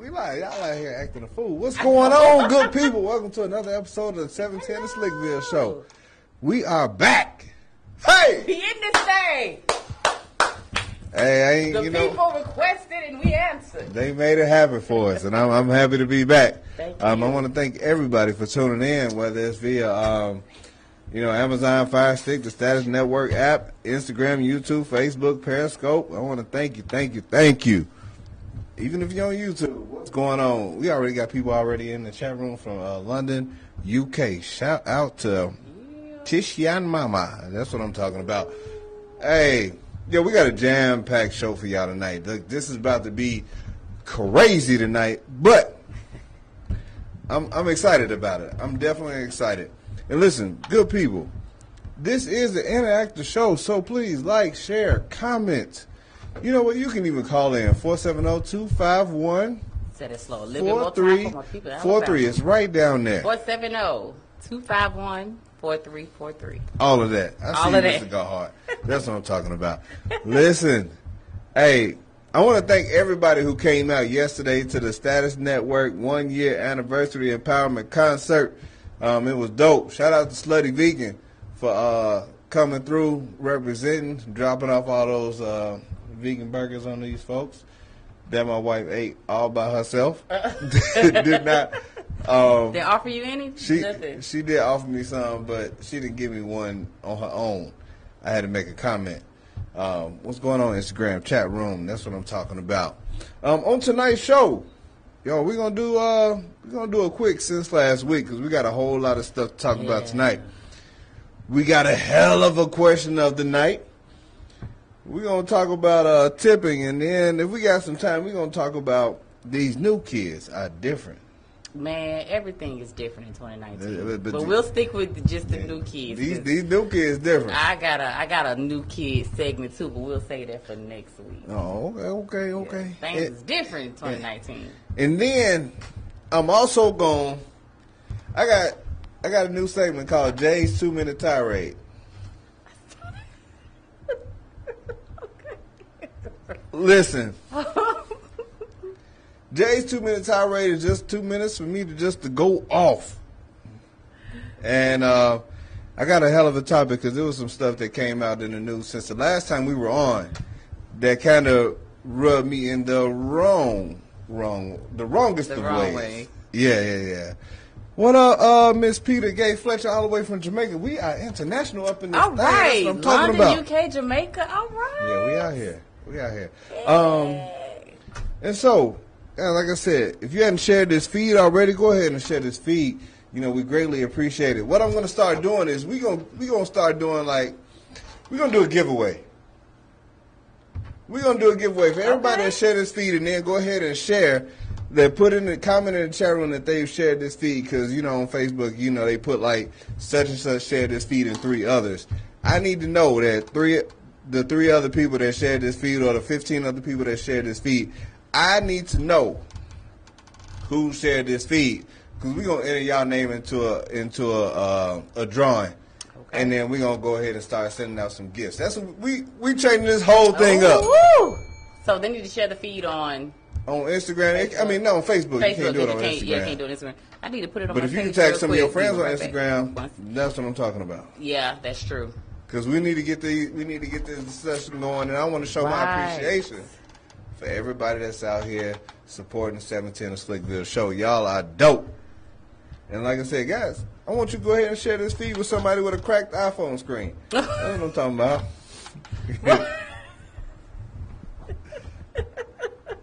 we like y'all out here acting a fool. What's going on, good people? Welcome to another episode of the Seven Ten Slickville Show. We are back. Hey, Be in this thing. hey, I ain't The you know people requested and we answered. they made it happen for us, and I'm I'm happy to be back. Thank Um, I want to thank everybody for tuning in, whether it's via um, you know, Amazon Fire Stick, the Status Network app, Instagram, YouTube, Facebook, Periscope. I want to thank you, thank you, thank you. Even if you're on YouTube, what's going on? We already got people already in the chat room from uh, London, UK. Shout out to Tishian Mama. That's what I'm talking about. Hey, yo, we got a jam packed show for y'all tonight. Look, this is about to be crazy tonight, but I'm I'm excited about it. I'm definitely excited. And listen, good people, this is an interactive show, so please like, share, comment. You know what? You can even call in 470-251 Said it slow. A little bit more time for my people. 4343. It's right down there. 470-251-4343. All of that. I All see of you, that. Mr. Go Hard. That's what I'm talking about. Listen, hey, I want to thank everybody who came out yesterday to the Status Network one year anniversary empowerment concert. Um, it was dope. Shout out to Slutty Vegan for uh, coming through, representing, dropping off all those uh, vegan burgers on these folks that my wife ate all by herself. Did not. Um, They offer you any? she Nothing. she did offer me some, but she didn't give me one on her own. I had to make a comment. Um, what's going on Instagram chat room? That's what I'm talking about. Um, on tonight's show, yo, we're gonna do uh we're gonna do a quick since last week because we got a whole lot of stuff to talk about tonight. We got a hell of a question of the night. We're gonna talk about uh tipping, and then if we got some time, we're gonna talk about these new kids are different. Man, everything is different in 2019. But- but, but- we'll stick with just the new kids. These these new kids different. I got a I got a new kid segment too, but we'll say that for next week. Oh, okay, okay, okay. Things And, is different in 2019. and then I'm also going. I got I got a new segment called Jay's Two Minute Tirade. Listen, Jay's Two Minute Tirade is just two minutes for me to just to go off. And uh, I got a hell of a topic because there was some stuff that came out in the news since the last time we were on that kind of rubbed me in the wrong, wrong, the wrongest The of wrong ways. way. Yeah, yeah, yeah. What up, uh, Miss Peter Gay Fletcher, all the way from Jamaica? We are international up in this All thing. That's right, what I'm talking London, about. UK, Jamaica. All right. Yeah, we out here. We out here. Um, and so, yeah, like I said, if you hadn't shared this feed already, go ahead and share this feed. You know, we greatly appreciate it. What I'm going to start doing is we gonna we going to start doing like we're going to do a giveaway. We're going to do a giveaway for everybody Okay. that share this feed, and then go ahead and share. That put in the comment in the chat room that they've shared this feed because you know on Facebook, you know they put like such and such shared this feed and three others. I need to know that three, the three other people that shared this feed or the fifteen other people that shared this feed. I need to know who shared this feed because we're gonna enter y'all name into a into a uh, a drawing, and then we're gonna go ahead and start sending out some gifts. That's what we we changing this whole thing up Oh, woo! So they need to share the feed on on Instagram. I mean, no, on Facebook. Facebook. you can't do it on Instagram. Yeah, can't do it on Instagram. I need to put it on But if you can tag some of your friends on. Instagram, that's what I'm talking about. Yeah, that's true. Because we need to get the we need to get this discussion going, and I want to show my appreciation for everybody that's out here supporting the 710 of Slickville show. Y'all are dope. And like I said, guys, I want you to go ahead and share this feed with somebody with a cracked iPhone screen. That's what I'm talking about.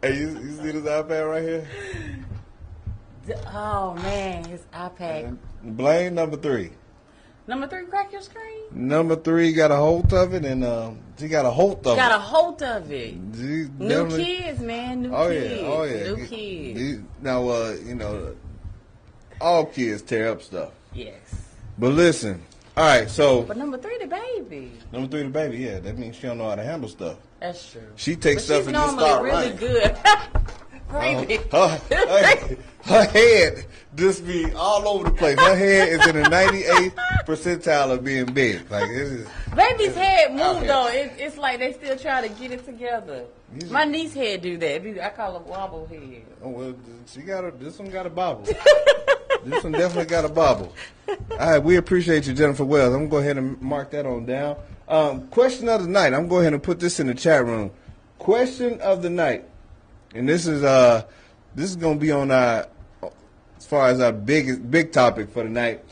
hey, you, you see this iPad right here? Oh man, his iPad. Blame number three. Number three, crack your screen. Number three got a hold of it, and um, he got a hold of Got it. Got a hold of it. He New kids, man. New Oh kids. yeah, oh yeah. New kids. now, uh, you know, all kids tear up stuff. yes. But listen, all right. So But number three, the baby. number three, the baby. Yeah, that means she don't know how to handle stuff. That's true. She takes But stuff she's and just start really running. good. Really. Her, hey, her head just be all over the place. Her head is in the 98th percentile of being big. Like it is. Baby's head out move though. It, it's like they still try to get it together. You- My niece head do that. I call it wobble head. Oh, well, she got a, this one got a bobble. this one definitely got a bobble. All right, we appreciate you, Jennifer Wells. I'm gonna go ahead and mark that on down. Um, question of the night. I'm gonna go ahead and put this in the chat room. Question of the night, and this is uh, this is gonna be on our far as our big big topic for the night.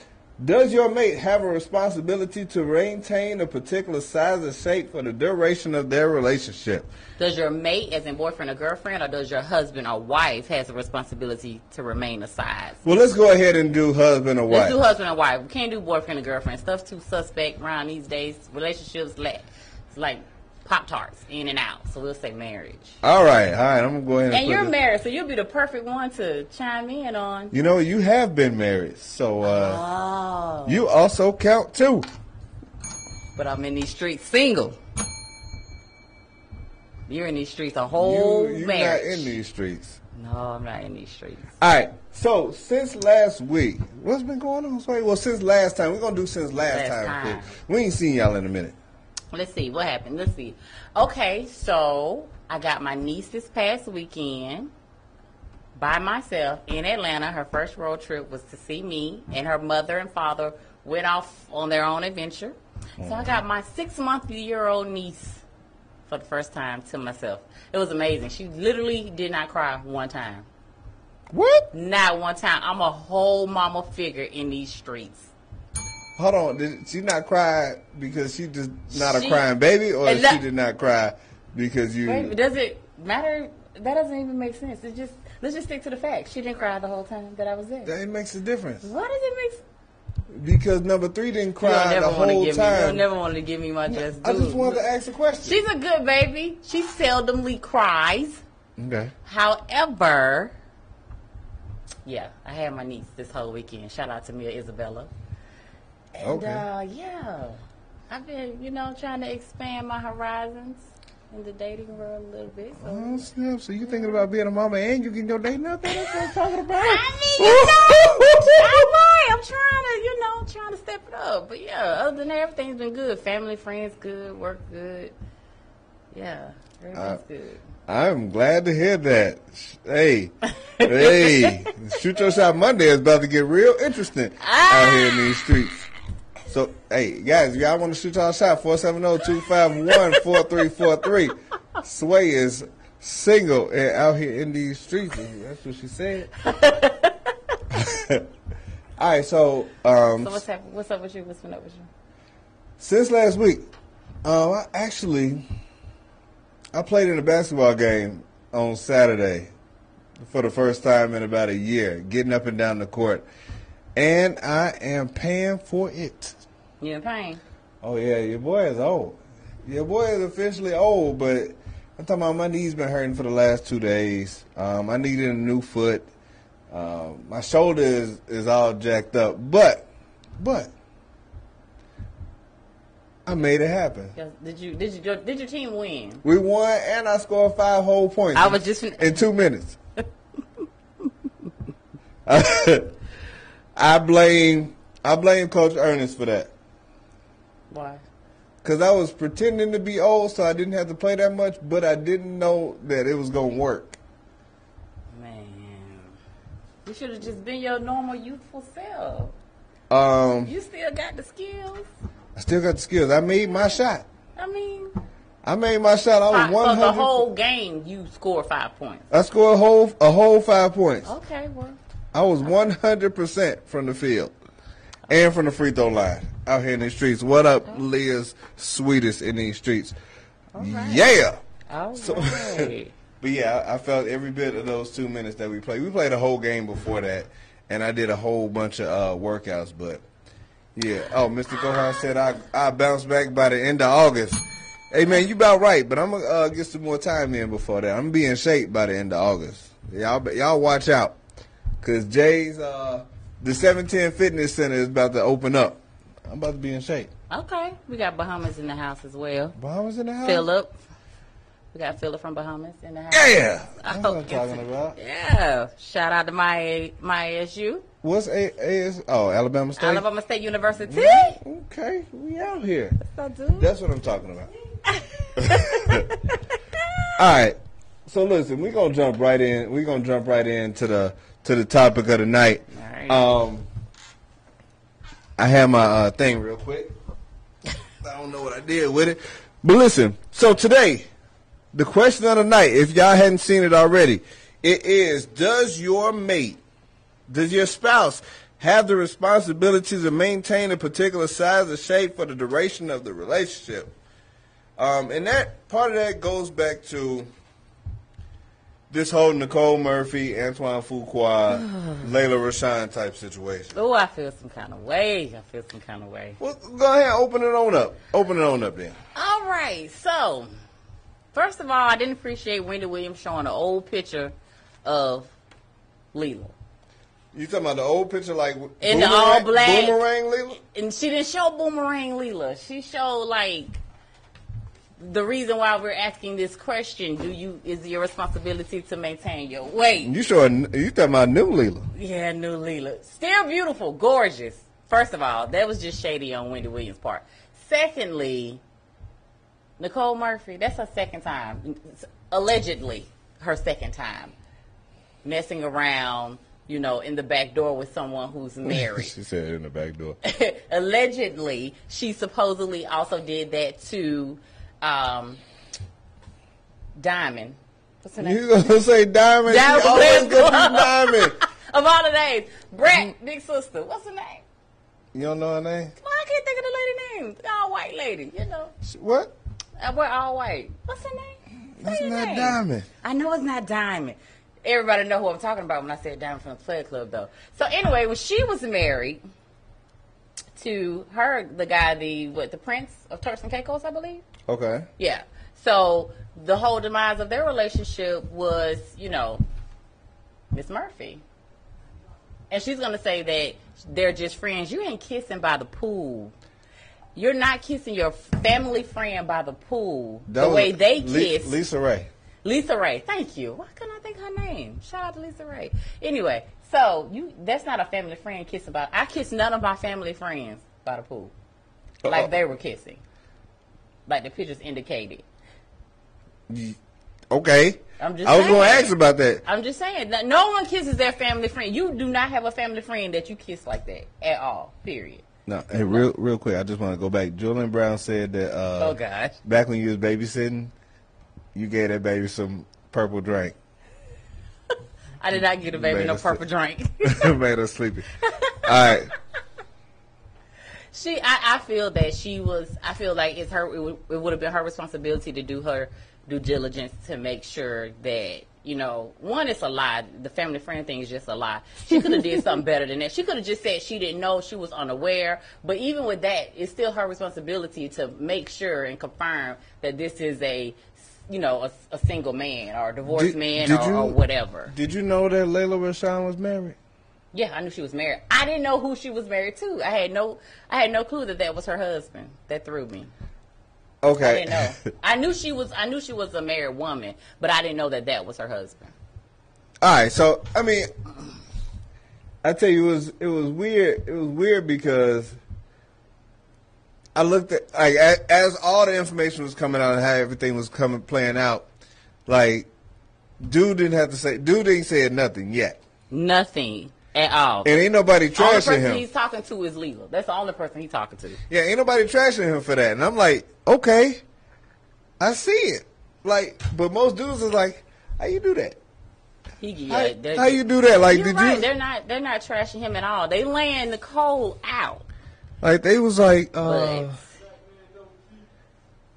Does your mate have a responsibility to maintain a particular size and shape for the duration of their relationship? Does your mate, as in boyfriend or girlfriend, or does your husband or wife has a responsibility to remain a size? Well, let's go ahead and do husband or wife. Let's do husband and wife. We can't do boyfriend and girlfriend. Stuff's too suspect around these days. Relationships, like, it's like Pop Tarts, in and out. So we'll say marriage. All right, all right. I'm gonna go ahead and. And you're married, so you'll be the perfect one to chime in on. You know, you have been married, so uh, Oh. you also count too. But I'm in these streets single. You're in these streets a whole you, you're marriage. not in these streets. No, I'm not in these streets. All right. So since last week, what's been going on? Sorry, well, since last time, we're gonna do since last, Last time. time. We ain't seen y'all in a minute. Let's see what happened. Let's see. Okay, so I got my niece this past weekend by myself in Atlanta. Her first road trip was to see me, and her mother and father went off on their own adventure. So I got my six month year old niece for the first time to myself. It was amazing. She literally did not cry one time. What? Not one time. I'm a whole mama figure in these streets. Hold on. Did she not cry because she just not a crying baby, or And she did not cry because you? Wait, does it matter? That doesn't even make sense. It just let's just stick to the facts. She didn't cry the whole time that I was there. That makes a difference What does it make? because number three didn't You cry don't the want to whole give me. You time. don't never want to give me my just. I just due. wanted to ask a question. She's a good baby. She seldomly cries. okay. However, yeah, I had my niece this whole weekend. Shout out to Mia Isabella. And, Okay. Uh, yeah, I've been, you know, trying to expand my horizons in the dating world a little bit. So. Oh snap! So you thinking about being a mama and you getting your dating out there? That's what I'm talking about. I mean, you know, I'm. I'm trying to, you know, trying to step it up. But yeah, other than that, everything's been good. Family, friends, good. Work, good. Yeah, everything's Uh, good. I'm glad to hear that. Hey, hey, shoot your shot Monday is about to get real interesting out here in these streets. So, hey, guys, if y'all want to shoot y'all shot, 470-251-4343. Sway is single and out here in these streets. That's what she said. All right, so, um, So what's happening? What's up with you? What's been up with you? since last week, um, I actually I played in a basketball game on Saturday for the first time in about a year, getting up and down the court, and I am paying for it. You in pain? Oh yeah, your boy is old. Your boy is officially old, but I'm talking about my knees been hurting for the last two days. Um, I needed a new foot. Um, my shoulder is, is all jacked up, but but I made it happen. Did you? Did you? Did your team win? We won, and I scored five whole points. I was just. in two minutes. I blame I blame Coach Ernest for that Why? because I was pretending to be old, so I didn't have to play that much, but I didn't know that it was gonna work. Man, you should have just been your normal youthful self. Um, You still got the skills. I still got the skills. I made my shot. I mean, I made my shot. I was one so the whole game you scored five points. I scored a whole a whole five points. Okay, well, I was one hundred percent from the field and from the free throw line out here in these streets. What up, Leah's sweetest in these streets? right. Yeah. all So- right. But yeah, I I felt every bit of those two minutes that we played. We played a whole game before that, and I did a whole bunch of uh, workouts. But yeah, oh, Mr. Gohan said I I bounce back by the end of August. Hey man, you about right, but I'm gonna uh, get some more time in before that. I'm gonna be in shape by the end of August. Y'all y'all watch out, cause Jay's uh, the 710 Fitness Center is about to open up. I'm about to be in shape. okay, we got Bahamas in the house as well. Bahamas in the house. Philip, We got Philip from Bahamas in the house. Yeah, that's what I'm Okay. talking about. Yeah. Shout out to my my ASU, What's A AS? Oh, Alabama State. Alabama State University. Okay, we out here. So, dude. That's what I'm talking about. All right. So listen, we're gonna jump right in. We're gonna jump right into the to the topic of the night. Right. Um, I have my uh, thing real quick. I don't know what I did with it, but listen. So today, the question of the night, if y'all hadn't seen it already, it is: Does your mate, does your spouse have the responsibility to maintain a particular size or shape for the duration of the relationship? Um, and that part of that goes back to this whole Nicole Murphy, Antoine Fuqua, Layla Rochon type situation. Oh, I feel some kind of way. I feel some kind of way. Well, go ahead, open it on up. Open it on up then. All right. So, first of all, I didn't appreciate Wendy Williams showing an old picture of Leela. You talking about the old picture like In the all black- boomerang Leela? And she didn't show Boomerang Leela. She showed like the reason why we're asking this question. Do you is it your responsibility to maintain your weight? You sure you talking about new Leela? Yeah, new Leela. Still beautiful, gorgeous. First of all, that was just shady on Wendy Williams' part. Secondly, Nicole Murphy, that's her second time. Allegedly, her second time. Messing around, you know, in the back door with someone who's married. she said in the back door. Allegedly, she supposedly also did that to um, Diamond. What's her name? You gonna say Diamond? Diamond She always Players gonna Club. be Diamond. of all the names, Brett, big sister. What's her name? You don't know her name? Well, I can't think of the lady name. The all white lady, you know. What? Uh, We're all white. What's her name? That's Say not name. Diamond. I know it's not Diamond. Everybody know who I'm talking about when I said Diamond from the Player Club, though. So anyway, when she was married to her, the guy, the what, the Prince of Turks and Caicos, I believe. Okay. Yeah. So the whole demise of their relationship was, you know, Miss Murphy. And she's gonna say that they're just friends. You ain't kissing by the pool. You're not kissing your family friend by the pool That the way they kiss. Lisa Raye. Lisa Raye, thank you. Why couldn't I think her name? Shout out to Lisa Raye. Anyway, so you that's not a family friend kiss about. I kiss none of my family friends by the pool, like Uh-oh. they were kissing, like the pictures indicated. Okay. I'm just I was gonna ask about that. I'm just saying that no one kisses their family friend. You do not have a family friend that you kiss like that at all. Period. No, hey, real real quick, I just want to go back. Julian Brown said that uh, oh gosh. back when you was babysitting, you gave that baby some purple drink. I did not give a baby no purple drink. Made her sleepy. All right. She, I, I feel that she was. I feel like it's her. It would, it would have been her responsibility to do her due diligence to make sure that you know. One, it's a lie. The family friend thing is just a lie. She could have did something better than that. She could have just said she didn't know. She was unaware. But even with that, it's still her responsibility to make sure and confirm that this is a, you know, a, a single man or a divorced Did- man did or, you- or whatever. Did you know that Layla Rochon was married? Yeah, I knew she was married. I didn't know who she was married to. I had no, I had no clue that that was her husband. That threw me. Okay. I didn't know. I knew she was. I knew she was a married woman, but I didn't know that that was her husband. All right. So I mean, I tell you, it was it was weird. It was weird because I looked at like as all the information was coming out and how everything was coming playing out. Like, dude didn't have to say. Dude ain't said nothing yet, Nothing at all. and ain't nobody the only trashing person him. he's talking to is legal. That's the only person he's talking to. Yeah, ain't nobody trashing him for that. And I'm like, okay, I see it. Like, but most dudes is like, how you do that? He, How, yeah, they're- how you do that? Like, did right. you? They're not. They're not trashing him at all. They laying Nicole out. Like, they was like, uh,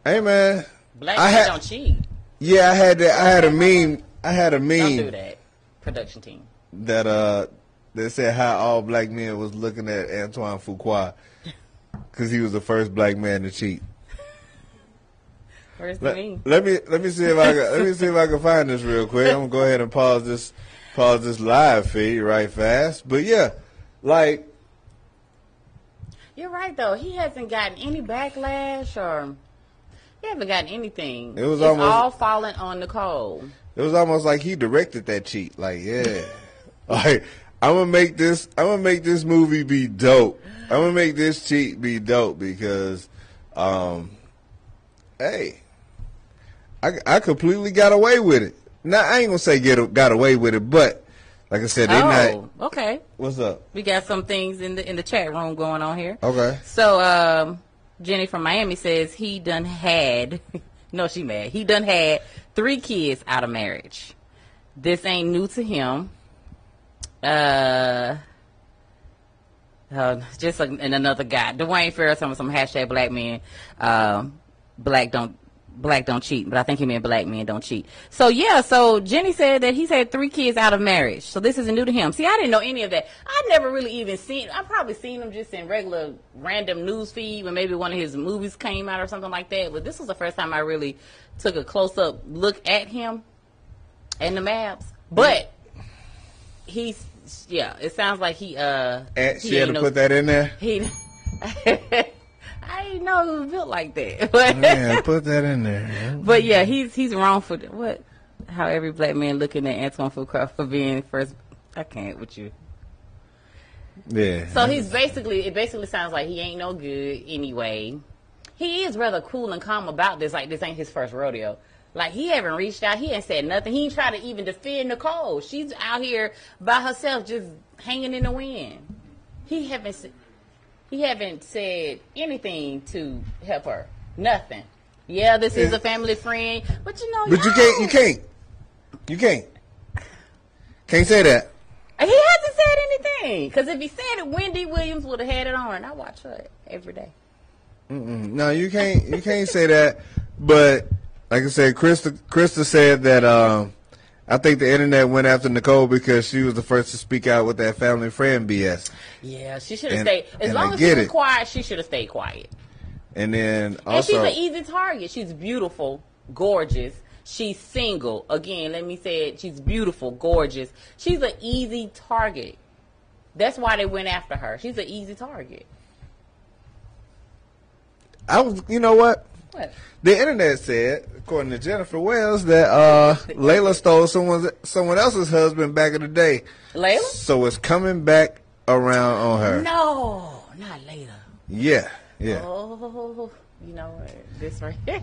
hey man, black I had- don't cheat. yeah, I had that. I had a meme. I had a Don't do meme that. Production team. that uh that said how all black men was looking at Antoine Fuqua because he was the first black man to cheat. Where's Let, meme? let me let me see if I can, let me see if I can find this real quick. I'm gonna go ahead and pause this pause this live feed right fast. But yeah, like You're right though. He hasn't gotten any backlash or He haven't gotten anything. It was it's almost- all falling on Nicole. It was almost like he directed that cheat. Like, yeah, like I'm gonna make this. I'm gonna make this movie be dope. I'm gonna make this cheat be dope because, um, hey, I I completely got away with it. Now I ain't gonna say get got away with it, but like I said, they not. Oh, okay. What's up? We got some things in the in the chat room going on here. Okay. So, um, Jenny from Miami says he done had, no, she mad. He done had three kids out of marriage. This ain't new to him. Uh, uh just like and another guy, Dwayne Farrell, some some hashtag black men, um, black don't black don't cheat, but I think he meant black men don't cheat. So yeah, so Jenny said that he's had three kids out of marriage. So this isn't new to him. See, I didn't know any of that. I never really even seen. I probably seen him just in regular random news feed when maybe one of his movies came out or something like that. But this was the first time I really took a close up look at him and the maps. But he's yeah, it sounds like he uh And he she had to no- put that in there. he. I didn't know he was built like that. But, Man, put that in there. but yeah, he's he's wrong for what? How every black man looking at Antoine Fuqua for being first. I can't with you. Yeah. So he's basically it basically sounds like he ain't no good anyway. He is rather cool and calm about this. Like this ain't his first rodeo. Like he haven't reached out. He ain't said nothing. He ain't try to even defend Nicole. She's out here by herself, just hanging in the wind. He haven't. He haven't said anything to help her. Nothing. Yeah, this is a family friend, but you know. But you can't. You can't. You can't. Can't say that. He hasn't said anything. Because if he said it, Wendy Williams would have had it on, and I watch her every day. Mm-mm. No, you can't. You can't say that. But like I said, Krista, Krista said that. Um, I think the internet went after Nicole because she was the first to speak out with that family friend BS. Yeah, she should have stayed. As long I as she was it. quiet, she should have stayed quiet. And then And she's an easy target. She's beautiful, gorgeous. She's single. Again, let me say it. She's beautiful, gorgeous. She's an easy target. That's why they went after her. She's an easy target. I was. You know what? What? The internet said, according to Jennifer Wells, that uh, Layla stole someone someone else's husband back in the day. Layla? So it's coming back around on her. No, not Layla. Yeah, yeah. Oh, you know what? This right here.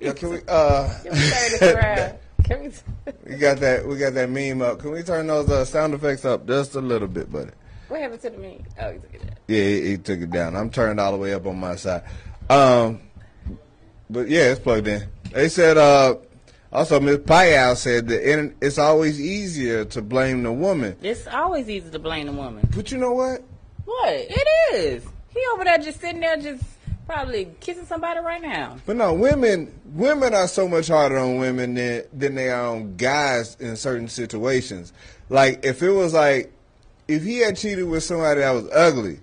Yeah, can we? Uh, Can we turn this around? Can we? we got that. We got that meme up. Can we turn those uh, sound effects up just a little bit, buddy? What happened to the meme? Oh, you took it down. Yeah, he, he took it down. I'm turned all the way up on my side. Um, but yeah, it's plugged in. They said. Uh, also, Miss Payal said that in- it's always easier to blame the woman. It's always easy to blame the woman. But you know what? What? It is. He over there just sitting there, just probably kissing somebody right now. But no, women women are so much harder on women than than they are on guys in certain situations. Like if it was like if he had cheated with somebody that was ugly,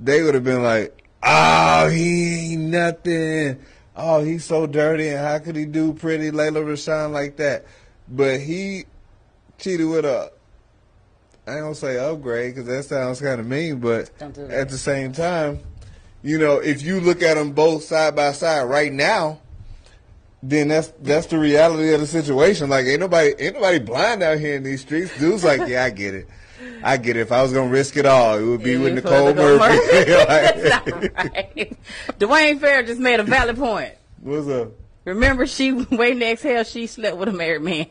they would have been like, "Oh, he ain't nothing. Oh, he's so dirty, and how could he do pretty Layla Rochon like that?" But he cheated with a. I ain't gonna say upgrade because that sounds kind of mean, but Don't do at the same time, you know, if you look at them both side by side right now, then that's that's the reality of the situation. Like ain't nobody ain't nobody blind out here in these streets. Dude's like, yeah, I get it. I get it. If I was gonna risk it all, it would be with Nicole to Murphy. That's not right. Dwayne Fair just made a valid point. What's up? Remember, she waiting to exhale. She slept with a married man.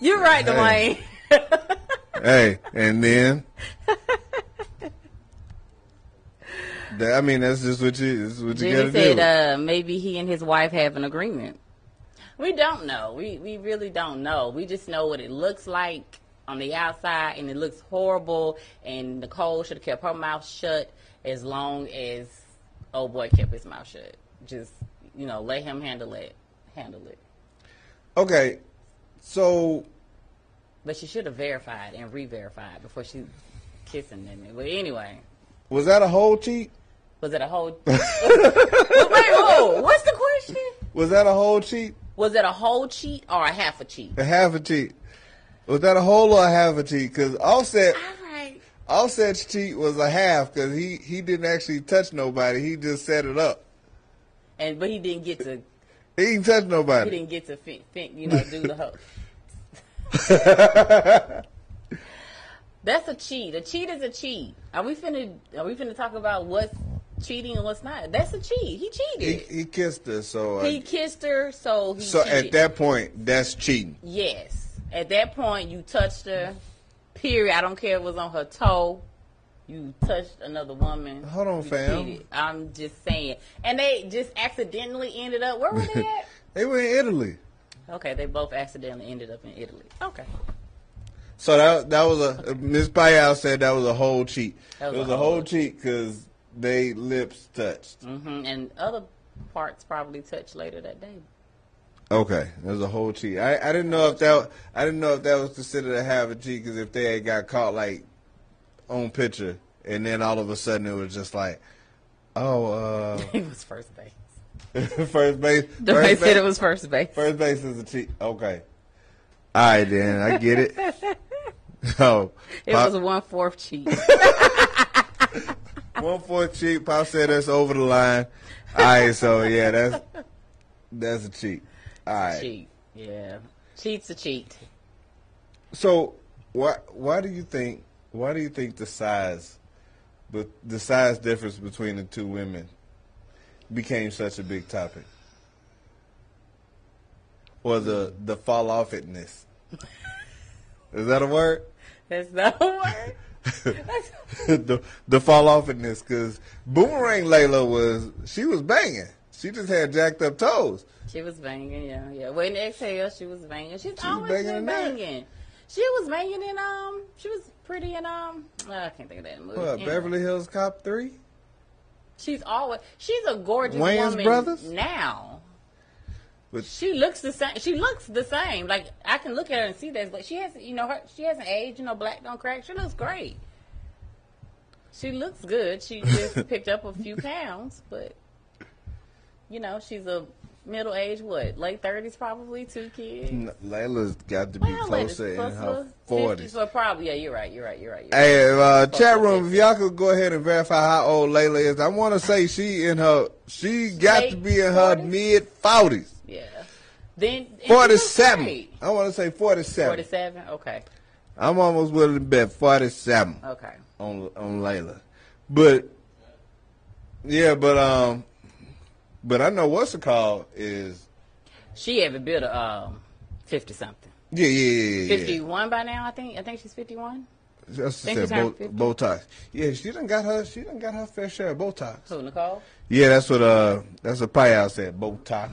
You're right, Hey. Dwayne. Hey, and then that, I mean, that's just what you this is what you gotta said do. uh, maybe he and his wife have an agreement. We don't know. We we really don't know. We just know what it looks like on the outside, and it looks horrible. And Nicole should have kept her mouth shut as long as old boy kept his mouth shut. Just you know, let him handle it. Handle it. okay, so But she should have verified and re-verified before she kissing them. But anyway, was that a whole cheat? was it a whole? Wait, whoa! What's the question? Was that a whole cheat? Was it a whole cheat or a half a cheat? A half a cheat? Was that a whole or a half a cheat? Because Offset All right. Offset's cheat was a half because he he didn't actually touch nobody. He just set it up. and but he didn't get to He didn't touch nobody. he didn't get to fin, fin, you know do the whole. That's a cheat. A cheat is a cheat. Are we finna Are we finna talk about what's cheating and what's not? That's a cheat. He He, cheated. he kissed her, so uh, He kissed her, so he so cheated. at that point, that's cheating. Yes. At that point, you touched her. Period. I don't care if it was on her toe. You touched another woman. Hold on, fam. cheated. I'm just saying. And they just accidentally ended up. Where were they at? They were in Italy. okay, they both accidentally ended up in Italy. Okay. So that that was a Miss Payal said that was a whole cheat. Was it was a whole- cheat because they lips touched. Mm-hmm. And other parts probably touched later that day. Okay, there's a whole cheat. I, I didn't know if that I didn't know if that was considered a half a cheat because if they had got caught like on picture and then all of a sudden it was just like, oh, it was first base. uh, first base. The first base said it was first base. First base is a cheat. Okay. All right, then I get it. Oh, it Pop- was a one fourth cheat. one fourth cheat. Pop said that's over the line. All right, so yeah, that's that's a cheat. All right. cheat. Yeah. Cheat's a cheat. So why why do you think why do you think the size, but the size difference between the two women became such a big topic? Or the the fall off itness? Is that a word? That's not a word. the the fall off itness because Boomerang Layla was she was banging. She just had jacked up toes. She was banging, yeah, yeah. Waiting to exhale, she was banging. She's was always banging been banging. She was banging in um. She was pretty in um. I can't think of that movie. What Anyway. Beverly Hills Cop three? She's always. She's a gorgeous Wayans woman Brothers? now. But She looks the same. She looks the same. Like I can look at her and see that, but she has, you know, her. She hasn't aged. You know, black don't crack. She looks great. She looks good. She just picked up a few pounds, but you know, she's a middle age. What late thirties, probably two kids. N- Layla's got to be Well, closer in her 50, forties. So probably, yeah, you're right. You're right. You're right. You're Hey, uh, chat room, if y'all could go ahead and verify how old Layla is. I want to say she in her, she got Late to be in her 40s? mid forties, Yeah. Then and she looks forty-seven. great. I want to say forty-seven. Forty-seven. Okay. I'm almost willing to bet forty-seven Okay. on on Layla, but yeah, but um, but I know what's it called is She every built a um fifty something. yeah, yeah, yeah, yeah. Fifty one by now, I think. I think she's fifty one. Just said Bo- Botox. Yeah, she done got her. She done got her fair share of Botox. Who Nicole? Yeah, that's what uh, that's what Payal said. Botox.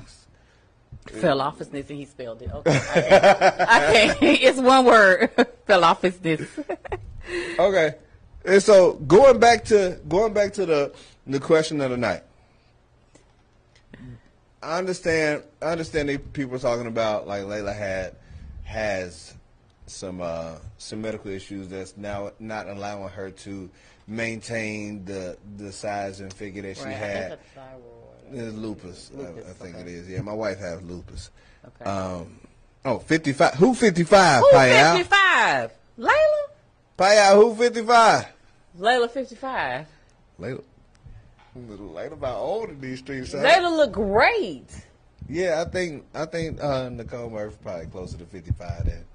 Fell off his this and he spelled it. Okay. I can't. I can't. It's one word. Fell off his this. Okay, and so going back to going back to the the question of the night. I understand. I understand that people are talking about like Layla had has some uh, some medical issues that's now not allowing her to maintain the the size and figure that she Right, I had. It's lupus. I- Lupus, I, think okay. it is. Yeah, my wife has lupus. Okay. Um, oh, 55. Who 55, Who Payal? fifty five? Layla. Payal, who 55? Layla fifty five. Layla. Layla about old in these streets, son. Layla look great. Yeah, I think I think uh, Nicole Murphy probably closer to 55 then.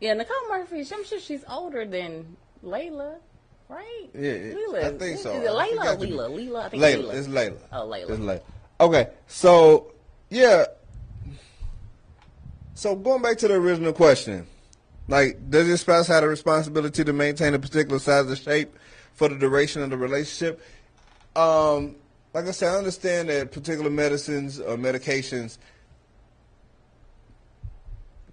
Yeah, Nicole Murphy. I'm sure she's older than Layla, right? Yeah, I think so. Is it Layla that or Leela? Leela. I think Layla. Leela. It's Layla. Oh, Layla. It's Layla. Okay, so, yeah. So going back to the original question, like, does your spouse have a responsibility to maintain a particular size or shape for the duration of the relationship? Um, like I said, I understand that particular medicines or medications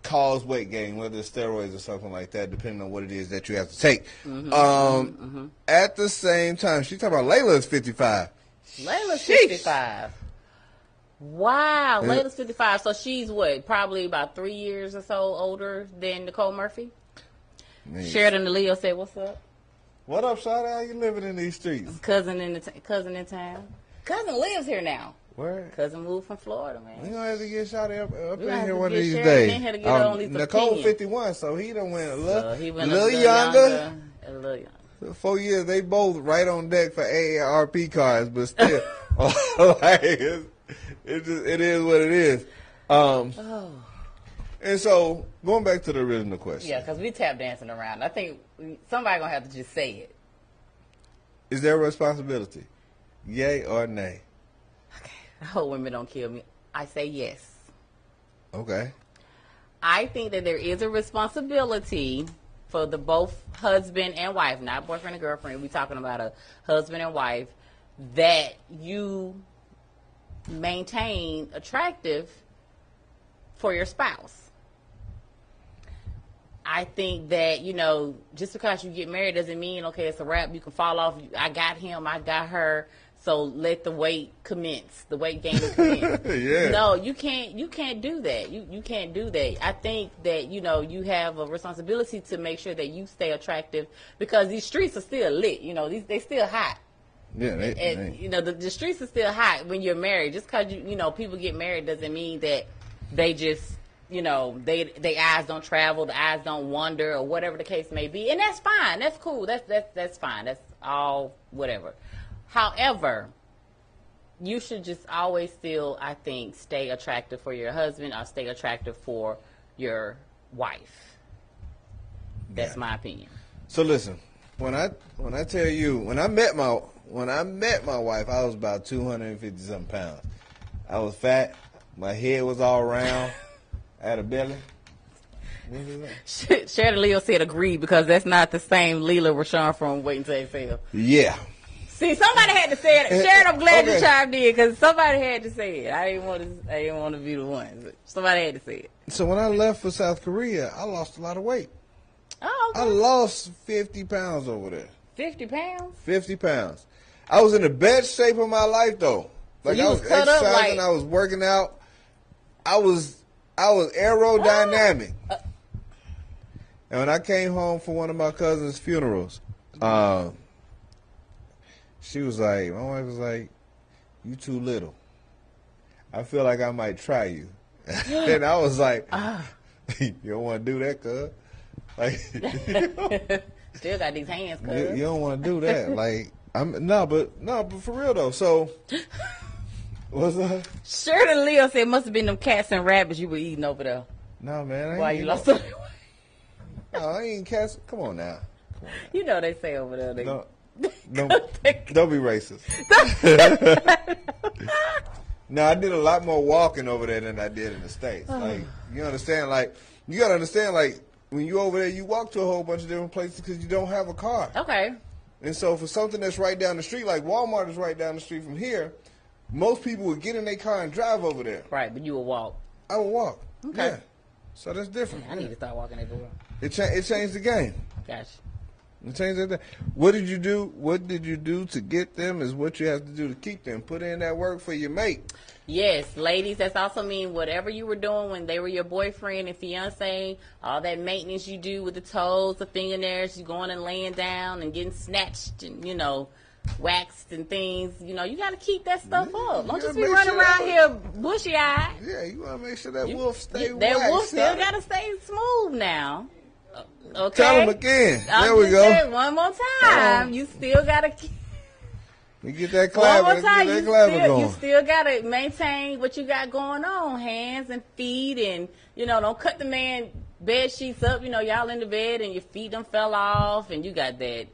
cause weight gain, whether it's steroids or something like that, depending on what it is that you have to take. Mm-hmm, um, At the same time, she's talking about Layla is 55. Layla's Sheesh. 55. Wow, Yeah. Layla's 55. So she's what? Probably about three years or so older than Nicole Murphy. Man. Sheridan the Leo said, "What's up, What up, Shawty? How you living in these streets? cousin in the t- cousin in town? Cousin lives here now. Where? Cousin moved from Florida, man. We gonna have to get Shawty up, up in here one of these days. in here to get her on these Nicole opinions. 51, so he done went a little, So he went a little little younger. younger. A little younger. Four years, they both right on deck for AARP cards, but still, like, it's, it just it is what it is. Um, Oh. and so going back to the original question, Yeah, because we tap dancing around. I think somebody gonna have to just say it. is there a responsibility? Yay or nay? Okay. I hope women don't kill me. I say yes. Okay. I think that there is a responsibility for the both husband and wife, not boyfriend and girlfriend. We're talking about a husband and wife that you maintain attractive for your spouse. I think that you know, just because you get married doesn't mean okay, it's a wrap. You can fall off. I got him. I got her. So let the weight commence. The weight game commence. Yeah. No, you can't. You can't do that. You you can't do that. I think that you know you have a responsibility to make sure that you stay attractive because these streets are still lit. You know, these they still hot. Yeah. They, And they- you know the, the streets are still hot when you're married. Just because you you know people get married doesn't mean that they just you know they they eyes don't travel, the eyes don't wander, or whatever the case may be. And that's fine. That's cool. That's that's that's fine. That's all whatever. However, you should just always still, I think, stay attractive for your husband or stay attractive for your wife. That's Yeah. my opinion. So listen, when I when I tell you when I met my when I met my wife, I was about two hundred and fifty something pounds. I was fat. My head was all round. Had a belly. Sheridan Leo said agree because that's not the same Leela Rochon from Waiting to Exhale. Yeah. See, somebody had to say it. Eh, Sheridan, I'm glad okay. you chimed in because somebody had to say it. I didn't want to. I didn't want to be the one. But somebody had to say it. So when I left for South Korea, I lost a lot of weight. Oh, I lost fifty pounds over there. fifty pounds. Fifty pounds. I was in the best shape of my life though. Like you I was was exercising, like- I was working out. I was I was aerodynamic. Uh. And when I came home for one of my cousin's funerals, um, she was like, my wife was like, "You too little. I feel like I might try you." and I was like, Ah. "You don't want to do that, cuz." Like, Still got these hands, you, you don't want to do that. Like, I'm no, but no, but for real though. So, what's that? Sheridan Leo said it must have been them cats and rabbits you were eating over there. No, man. Why you lost no, some? no, I ain't cats. Come on now. Come on You know they say over there. They. Don't, don't, don't be racist. no, I did a lot more walking over there than I did in the states. Uh-huh. Like, you understand? Like, you gotta understand. Like, when you over there, you walk to a whole bunch of different places because you don't have a car. okay. And so for something that's right down the street, like Walmart is right down the street from here, most people would get in their car and drive over there. Right, but you would walk. I would walk. Okay. Yeah. So that's different. I need to start walking everywhere. It, cha- it changed the game. Gosh. It changed the What did you do? What did you do to get them? Is what you have to do to keep them. Put in that work for your mate. Yes, ladies, that's also mean whatever you were doing when they were your boyfriend and fiance, all that maintenance you do with the toes, the fingernails, you going and laying down and getting snatched and, you know, waxed and things, you know, you got to keep that stuff Yeah, up. Don't just be running sure around that- here bushy eyed. Yeah, you want to make sure that wolf stay that wolf still got to stay smooth now. Okay. Tell him again. I'm there we go. one more time. Oh. You still got to keep. We get that One more time, you still, you still gotta maintain what you got going on, hands and feet, and you know, don't cut the man bed sheets up. You know, y'all in the bed and your feet done fell off, and you got that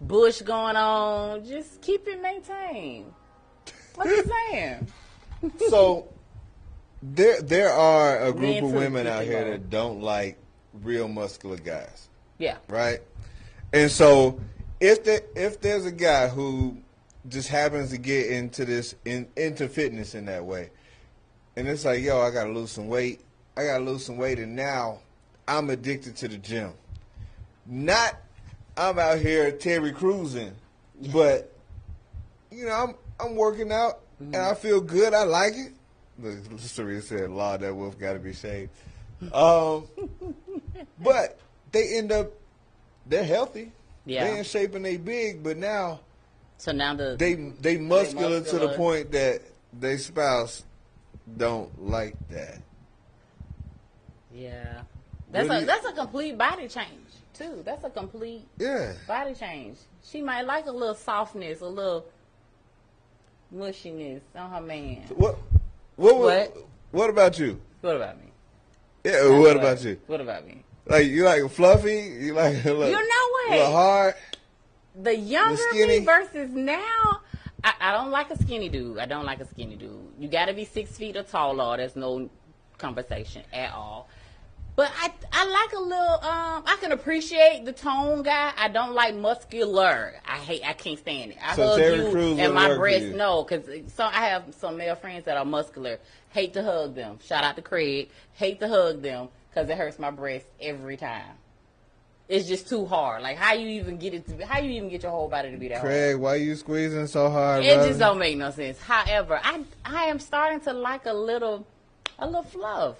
bush going on. Just keep it maintained. What you saying? so there there are a group Men of women out here that don't like real muscular guys, Yeah. right? And so if there, if there's a guy who just happens to get into this in, into fitness in that way, and it's like, yo, I gotta lose some weight. I gotta lose some weight, and now I'm addicted to the gym. Not I'm out here Terry cruising, but you know I'm I'm working out and I feel good. I like it. Look, Serena said, "Lord, that wolf got to be shaved." Um, but they end up they're healthy. Yeah. They in shape and they big, but now So now the they they muscular, to the point that their spouse don't like that. yeah, that's What a you- that's a complete body change too. That's a complete Yeah. body change. She might like a little softness, a little mushiness on her man. What? What? What? What? What about you? What about me? Yeah. What about you? What about me? Like you like fluffy? You like a little, You know what? little hard? The younger me versus now, I, I don't like a skinny dude. I don't like a skinny dude. You got to be six feet or taller. There's no conversation at all. But I I like a little. Um, I can appreciate the tone guy. I don't like muscular. I hate. I can't stand it. I So hug Terry you Crews and my breast. No, because so I have some male friends that are muscular. Hate to hug them. Shout out to Craig. Hate to hug them because it hurts my breast every time. It's just too hard. Like how you even get it to be, how you even get your whole body to be that hard. Craig, why you squeezing so hard? It brother? just don't make no sense. However, I I am starting to like a little a little fluff.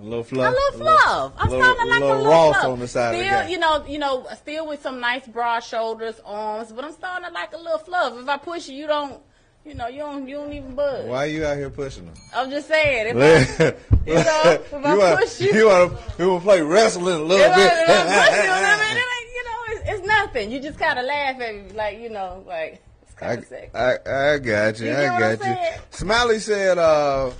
A little fluff. A little fluff. I'm little, starting to like a little Ross fluff. on the side still, of the you know, you know, still with some nice broad shoulders, arms, but I'm starting to like a little fluff. If I push you, you don't, you know, you don't, you don't even budge. Why are you out here pushing them? I'm just saying. If I, you know, if I wanna, push you- you want to you wanna play wrestling a little if I, bit. if I push you, I mean, it ain't, you know, it's, it's nothing. You just kind of laugh at me, like you know, like it's kind of sick. I, I, I got you. You I get what I'm got you. Smiley said, uh,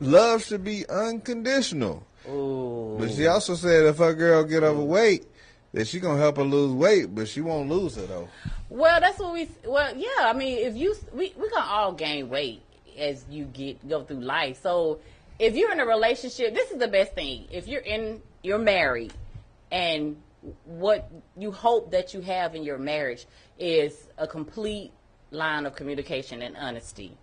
love should be unconditional. ooh. But she also said if her girl get overweight, that she gonna help her lose weight, but she won't lose her though. Well, that's what we. Well, yeah. I mean, if you, we we gonna all gain weight as you get go through life. So, if you're in a relationship, this is the best thing. If you're in, you're married, and what you hope that you have in your marriage is a complete line of communication and honesty.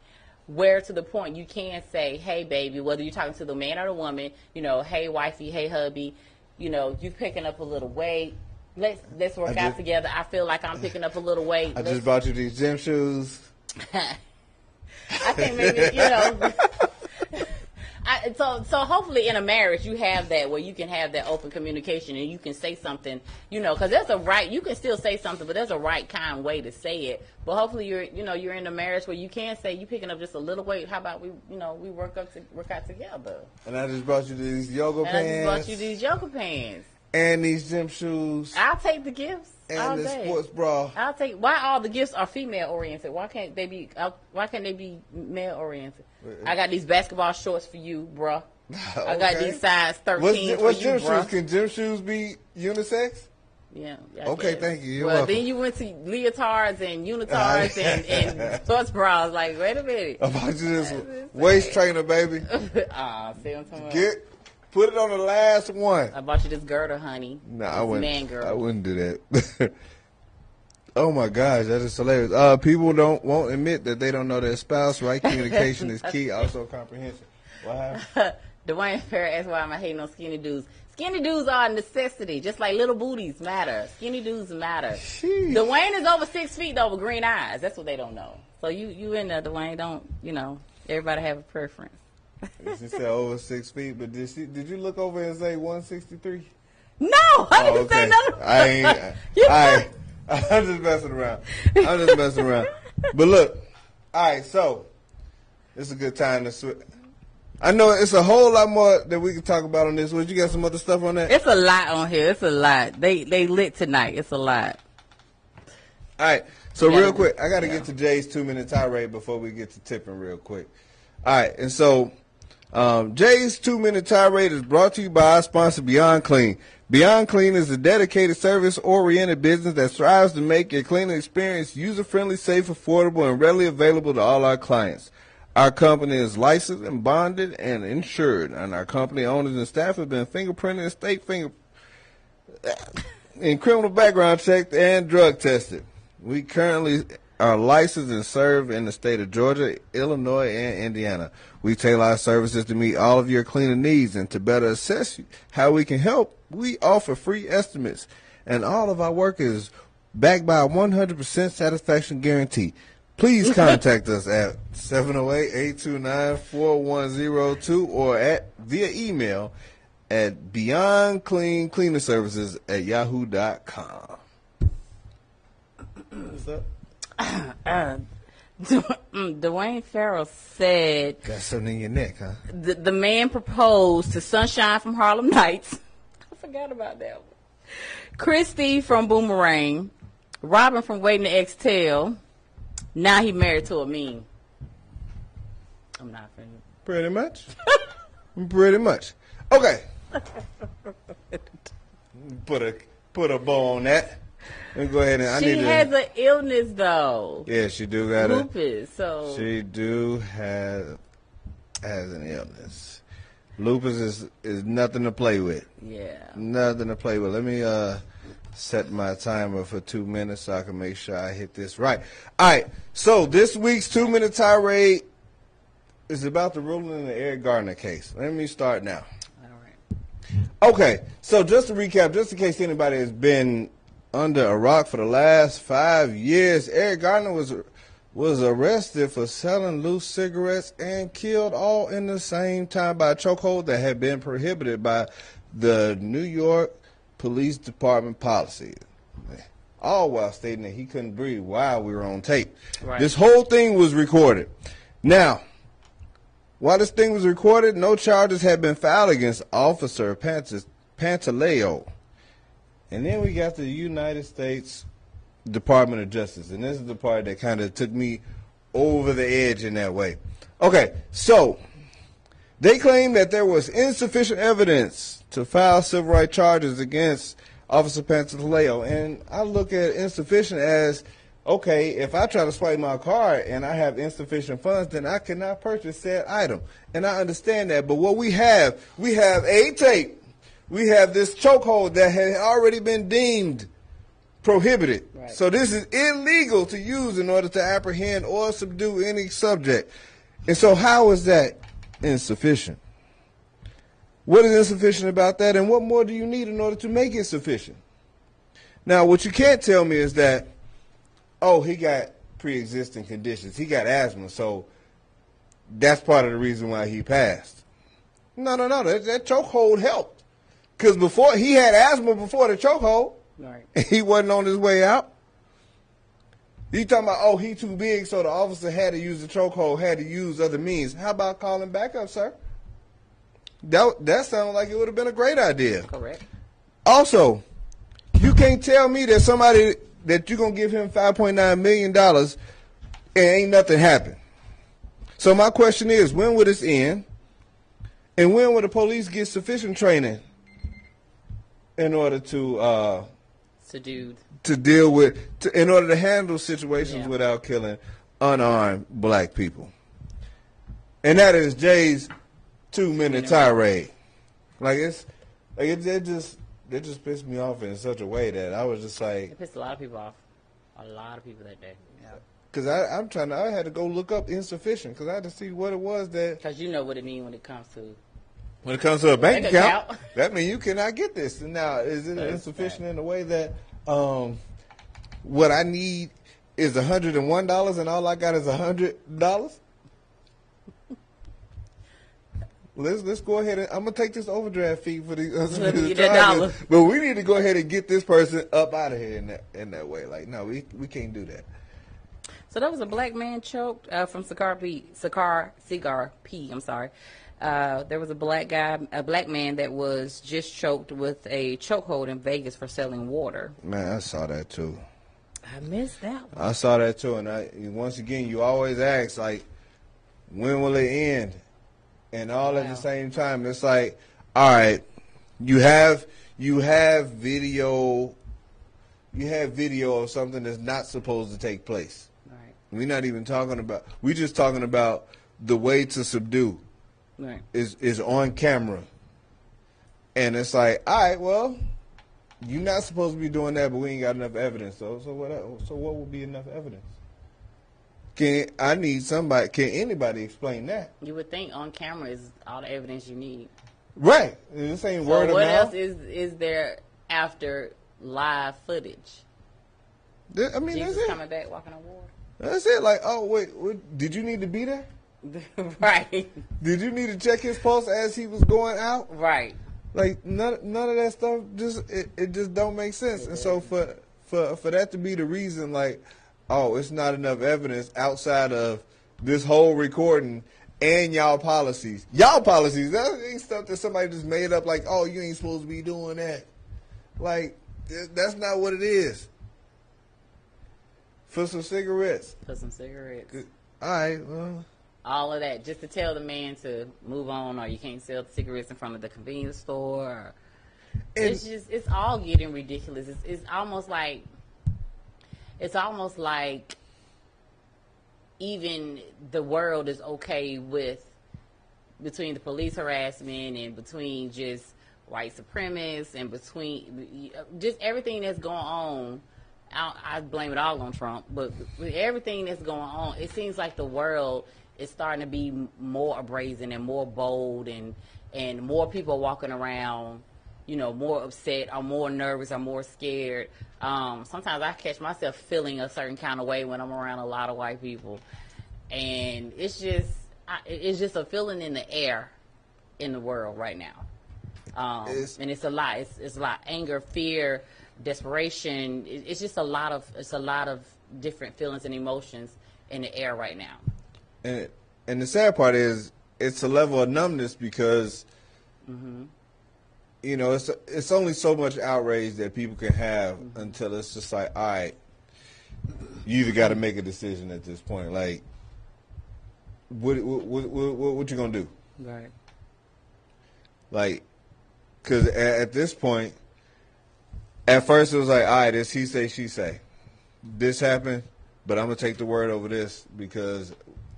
Where to the point you can say, "Hey, baby," whether you're talking to the man or the woman, you know, "Hey, wifey," "Hey, hubby," you know, you picking up a little weight. Let's let's work I out just- together. I feel like I'm picking up a little weight. I Let's- just bought you these gym shoes. I think maybe you know. I, so so hopefully in a marriage you have that where you can have that open communication and you can say something you know because there's a right you can still say something but there's a right kind way to say it. But hopefully you're you know you're in a marriage where you can say you picking up just a little weight. How about we you know we work up to work out together? And I just brought you these yoga and I pants just bought you these yoga pants. And these gym shoes. I'll take the gifts all and this day. sports bra. I'll take. Why all the gifts are female oriented? Why can't they be? Uh, why can't they be male oriented? I got these basketball shorts for you, bruh. I got these size What's, thirteen for what's you, gym bruh. shoes? Can gym shoes be unisex? Yeah. I Okay, guess. thank you. You're well, welcome. then you went to leotards and unitards and, and sports bras. Like, wait a minute. I bought you this insane. waist trainer, baby. Ah, see what I'm talking about? Get put it on the last one. I bought you this girdle, honey. No, I wouldn't. Man, girl. I wouldn't do that. oh my gosh, that is hilarious. Uh, people don't won't admit that they don't know their spouse. Right communication is key. Also comprehension. What happened? Dwayne Fair asked why am I hating on skinny dudes. Skinny dudes are a necessity, just like little booties matter. Skinny dudes matter. Sheesh. Dwayne is over six feet though with green eyes. That's what they don't know. So you you in there, Dwayne? Don't you know? Everybody have a preference. She said oh, over six feet, but did she? Did you look over and say one sixty three? No, I didn't oh, say nothing. Oh, I ain't. You I, I'm just messing around. I'm just messing around. But look, all right. So it's a good time to switch. I know it's a whole lot more that we can talk about on this. Would you got some other stuff on that? It's a lot on here. It's a lot. They they lit tonight. It's a lot. All right. So gotta real quick, I got to yeah. get to Jay's two minute tirade before we get to tipping real quick. All right, and so um, Jay's two minute tirade is brought to you by our sponsor Beyond Clean. Beyond Clean is a dedicated service oriented business that strives to make your cleaning experience user friendly, safe, affordable, and readily available to all our clients. Our company is licensed and bonded and insured, and our company owners and staff have been fingerprinted and state finger in criminal background checked and drug tested. We currently Uh, are licensed and serve in the state of Georgia, Illinois, and Indiana. We tailor our services to meet all of your cleaning needs and to better assess how we can help. We offer free estimates, and all of our work is backed by a 100% satisfaction guarantee. Please contact us at 708-829-4102 or at via email at Beyond Clean Cleaning Services at yahoo.com. What's up? Uh, mm, Dwayne Farrell said Got something in your neck, huh? the, the man proposed to Sunshine from Harlem Nights. I forgot about that one. Christy from Boomerang, Robin from Waiting to Exhale, Now he married to a meme. I'm not offended. Pretty much. Pretty much. Okay. put a put a bow on that. Let me go ahead and I she need has an illness though, yeah, she do got a. lupus. So She do have has an illness. Lupus is is nothing to play with. yeah, Nothing to play with. Let me uh set my timer for two minutes so I can make sure I hit this right. All right. So this week's two minute tirade is about the ruling in the Eric Garner case. Let me start now. all right. Okay, so just to recap, just in case anybody has been under a rock for the last five years, Eric Garner was was arrested for selling loose cigarettes and killed all in the same time by a chokehold that had been prohibited by the New York Police Department policy. All while stating that he couldn't breathe while we were on tape. Right. This whole thing was recorded. Now, while this thing was recorded, no charges had been filed against Officer Pantaleo. And then we got the United States Department of Justice. And this is the part that kind of took me over the edge in that way. Okay, so they claim that there was insufficient evidence to file civil rights charges against Officer Pantaleo. And I look at insufficient as okay, if I try to swipe my card and I have insufficient funds, then I cannot purchase said item. And I understand that. But what we have, we have a tape. We have this chokehold that had already been deemed prohibited. Right. So this is illegal to use in order to apprehend or subdue any subject. And so how is that insufficient? What is insufficient about that and what more do you need in order to make it sufficient? Now, what you can't tell me is that oh, he got pre-existing conditions. He got asthma, so that's part of the reason why he passed. No, no, no. That, that chokehold helped. Because before he had asthma before the chokehold, Right. he wasn't on his way out. You talking about oh he too big, so the officer had to use the chokehold, had to use other means. How about calling backup, sir? That that sounded like it would have been a great idea. Correct. Also, you can't tell me that somebody that you're gonna give him five point nine million dollars and ain't nothing happen. So my question is, when will this end? And when will the police get sufficient training in order to uh, So, dude, to deal with, to, in order to handle situations Yeah. without killing unarmed black people? And that is Jay's two minute tirade. Like it's, like it, it just, it just pissed me off in such a way that I was just like, it pissed a lot of people off. A lot of people that day. Yeah. because I, I'm trying to, I had to go look up insufficient because I had to see what it was that Because you know what it means when it comes to. When it comes to a bank Bank account, account. that means you cannot get this. Now, is it That's insufficient in the way that um, what I need is hundred and one dollars, and all I got is hundred dollars? Let's let's go ahead and I'm gonna take this overdraft fee for the Let me the but we need to go ahead and get this person up out of here in that in that way. Like, no, we we can't do that. So that was a black man choked uh, from Cigar P. Cigar Cigar P. I'm sorry. Uh, there was a black guy, a black man that was just choked with a chokehold in Vegas for selling water. Man, I saw that too. I missed that one. I saw that too, and I once again, you always ask like, when will it end? And all at the same time, it's like, all right, you have you have video, you have video of something that's not supposed to take place. Right, We're not even talking about. We're just talking about the way to subdue right. is is on camera, and it's like, all right, well, you're not supposed to be doing that, but we ain't got enough evidence. So, so what? So what would be enough evidence? Can I need somebody? Can anybody explain that? You would think on camera is all the evidence you need. Right. This ain't So word of mouth. what else is is there after live footage? I mean, Jesus that's it. coming back walking on water. That's it. Like, oh wait, what, did you need to be there? right, Did you need to check his pulse as he was going out? right. Like none none of that stuff just it, it just don't make sense. And so for for for that to be the reason like oh it's not enough evidence outside of this whole recording and y'all policies. Y'all policies that ain't stuff that somebody just made up like oh you ain't supposed to be doing that. Like th- that's not what it is. for some cigarettes. for some cigarettes. All right, well, All of that just to tell the man to move on, or you can't sell cigarettes in front of the convenience store. Or, it's just it's all getting ridiculous. It's, it's almost like it's almost like even the world is okay with between the police harassment and between just white supremacists and between just everything that's going on. I, I blame it all on Trump, but with everything that's going on, it seems like the world is starting to be more brazen and more bold, and and more people walking around, you know, more upset, or more nervous, or more scared. Um, sometimes I catch myself feeling a certain kind of way when I'm around a lot of white people, and it's just I, it's just a feeling in the air in the world right now. Um, It's- and it's a lot. It's, it's a lot. Anger, fear, desperation. It, it's just a lot of it's a lot of different feelings and emotions in the air right now. And and the sad part is it's a level of numbness because mm-hmm. you know it's it's only so much outrage that people can have mm-hmm. until it's just like all right you either got to make a decision at this point. Like what what what, what, what you gonna do? Right. like because at, at this point at first it was like all right this he say she say. This happened but i'm gonna take the word over this because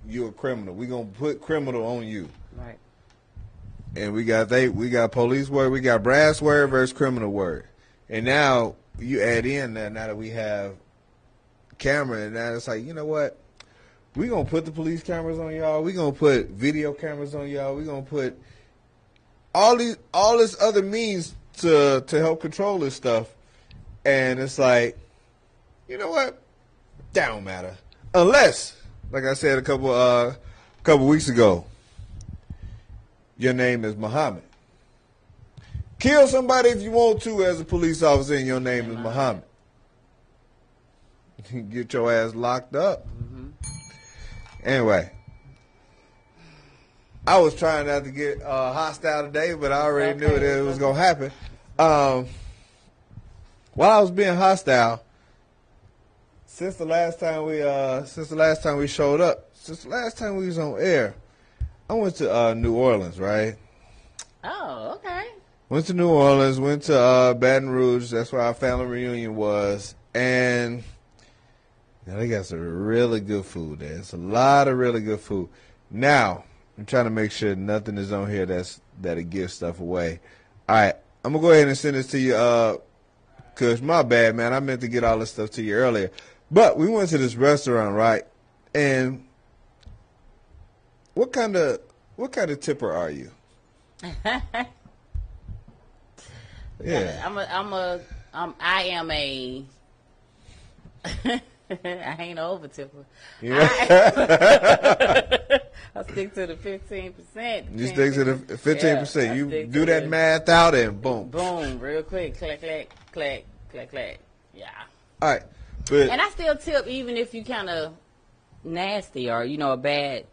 you're a criminal. We're gonna put criminal on you. Right. and we got they we got police word, we got brass word versus criminal word, and now you add in that now that we have camera, and now it's like you know what, We're gonna put the police cameras on y'all, we're gonna put video cameras on y'all, we're gonna put all these all this other means to to help control this stuff, and it's like, you know what, that don't matter. Unless, like I said a couple uh couple weeks ago your name is Muhammad. Kill somebody if you want to as a police officer and your name is Muhammad. Get your ass locked up. Anyway, I was trying not to get uh, hostile today, but I already knew that it was going to happen. Um, while I was being hostile, since the last time we uh, since the last time we showed up, since the last time we was on air, I went to uh, New Orleans, right? Oh, okay. Went to New Orleans, went to uh, Baton Rouge. That's where our family reunion was, and now they got some really good food there. It's a lot of really good food. Now I'm trying to make sure nothing is on here that's that'll give stuff away. All right, I'm gonna go ahead and send this to you, uh, cause my bad, man. I meant to get all this stuff to you earlier, but we went to this restaurant, right? And what kind of what kind of tipper are you? Yeah. I'm a. I'm a. Um, I am a. I ain't over tipper. Yeah. I stick to the fifteen percent. You stick to the fifteen percent. You do that math out and boom. Boom, real quick, clack, clack, clack, clack, clack. Yeah. All right, but And I still tip even if you kind of nasty or you know a bad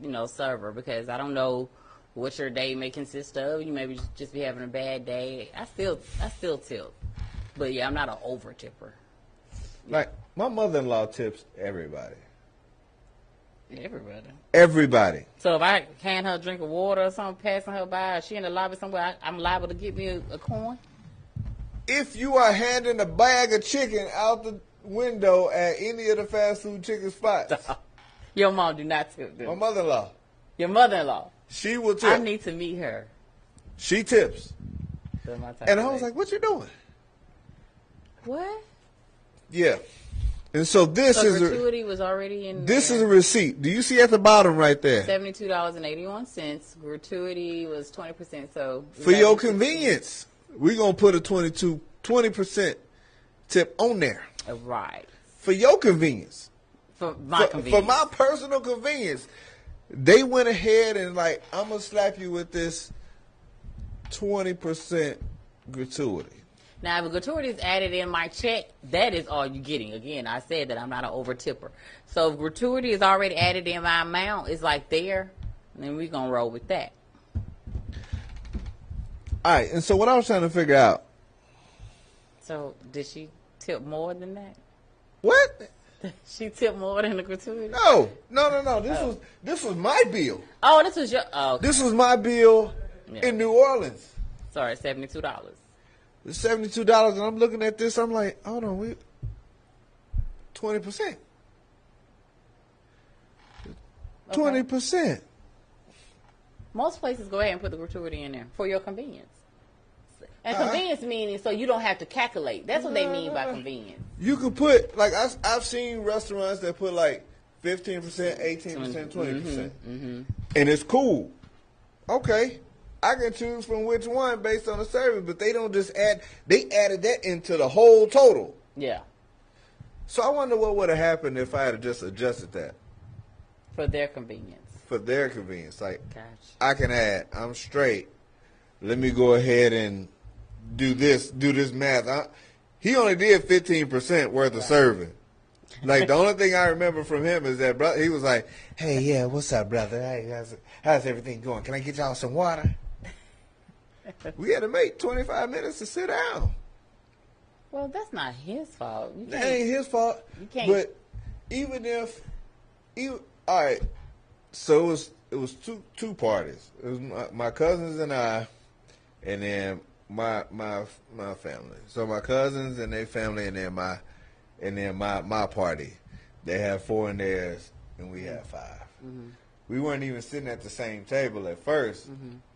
you know server because I don't know what your day may consist of. You maybe just- just be having a bad day. I still I still tip, but yeah, I'm not an over tipper. like my mother-in-law tips everybody. Everybody. Everybody. So if I hand her a drink of water or something, passing her by, or she in the lobby somewhere, I, I'm liable to get me a, a coin. If you are handing a bag of chicken out the window at any of the fast food chicken spots, Your mom do not tip. my mother-in-law, Your mother-in-law. she will tip. I need to meet her. she tips, That's my type and I was lady. like, "What you doing?" what? Yeah, and so this So is a, gratuity was already in. this there. is a receipt. Do you see at the bottom right there? Seventy-two dollars and eighty-one cents. Gratuity was twenty percent. So For your convenience, we're gonna put a 22 20 percent tip on there right? for your convenience. For my for, convenience. for my personal convenience, they went ahead and like, I'm gonna slap you with this twenty percent gratuity. now, if a gratuity is added in my check, that is all you're getting. Again, I said that I'm not an over tipper. So if gratuity is already added in my amount, it's like there, then we're gonna roll with that. All right, and so what I was trying to figure out, So did she tip more than that? what She tipped more than the gratuity. No, no, no, no. This oh. was this was my bill. Oh, this was your. Oh, This was my bill Yeah. in New Orleans. sorry, seventy two dollars. It's seventy two dollars, and I'm looking at this. I'm like, hold on, we twenty percent, twenty percent. Most places go ahead and put the gratuity in there for your convenience. And Uh-uh. convenience meaning so you don't have to calculate. That's what they mean by Uh. convenience. You could put like I, I've seen restaurants that put like fifteen percent, eighteen percent, mm-hmm. twenty percent, mm-hmm. and it's cool. Okay, I can choose from which one based on the service, but they don't just add. They added that into the whole total. Yeah, So I wonder what would have happened if I had just adjusted that for their convenience. for their convenience. Like Gotcha. I can add. I'm straight. Let me go ahead and do this. Do this math. I, he only did 15 percent worth of serving. Like the only thing I remember from him is that brother. He was like, "Hey, yeah, what's up, brother? Hey, how's how's everything going? Can I get y'all some water?" we had to make 25 minutes to sit down. Well, that's not his fault. You That ain't his fault. You can't- But even if, even all right, so it was it was two two parties. It was my, my cousins and I, and then my my my family. So my cousins and their family, and then my and then my my party. They had four in theirs, and we had 5 Mm-hmm. We weren't even sitting at the same table at 1st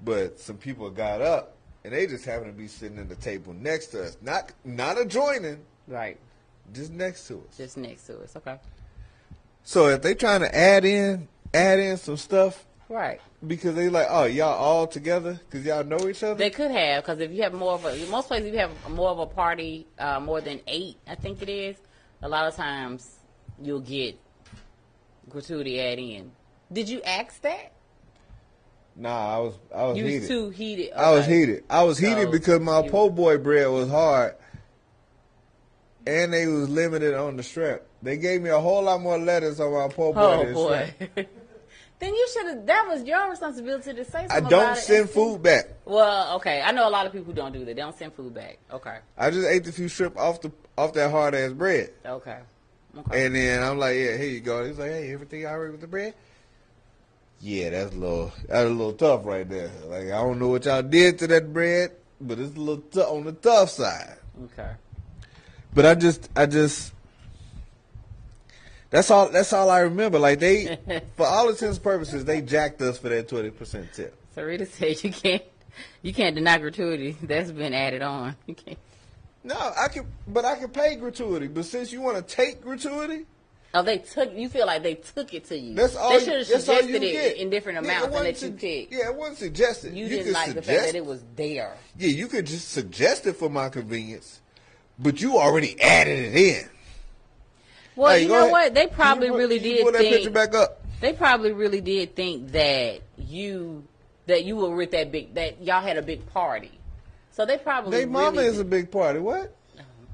but some people got up. And they just happened to be sitting at the table next to us, not not adjoining, right just next to us. just next to us. Okay, So if they trying to add in add in some stuff right. because they like, oh y'all all together because y'all know each other. They could have because if you have more of a most places if you have more of a party, uh, more than eight, I think it is. A lot of times you'll get gratuity add in. Did you ask that? nah, I was I was heated You was too heated. I was heated. I was heated because my you- po' boy bread was hard, and they was limited on the shrimp. They gave me a whole lot more lettuce on my po' boy Oh boy. shrimp. then you should have. That was your responsibility to say something. I don't it send and food back. Well, okay. I know a lot of people who don't do that. They don't send food back. Okay. I just ate the few shrimp off the off that hard ass bread. Okay. Okay. And then I'm like, yeah, here you go. He's like, hey, everything all right with the bread? Yeah, that's a little that's a little tough right there. Like I don't know what y'all did to that bread, but it's a little tou- on the tough side. okay. But I just I just that's all that's all I remember. Like they for all intents and purposes, they jacked us for that twenty percent tip. Sarita said you can't. You can't deny gratuity. That's been added on. You can't. No, I can but I can pay gratuity. But since you want to take gratuity, Oh, they took. You feel like they took it to you. that's all They should have suggested you it get. in different Yeah, amounts and wasn't let you pick. Yeah, it wasn't suggested. You, could didn't like the fact that it was there. Yeah, you could just suggest it for my convenience, but you already added it in. Well, Hey, you know ahead. what? They probably you really you did that think. picture back up. They probably really did think that you that you were with that big that y'all had a big party. So they probably They mama really is a big party. What?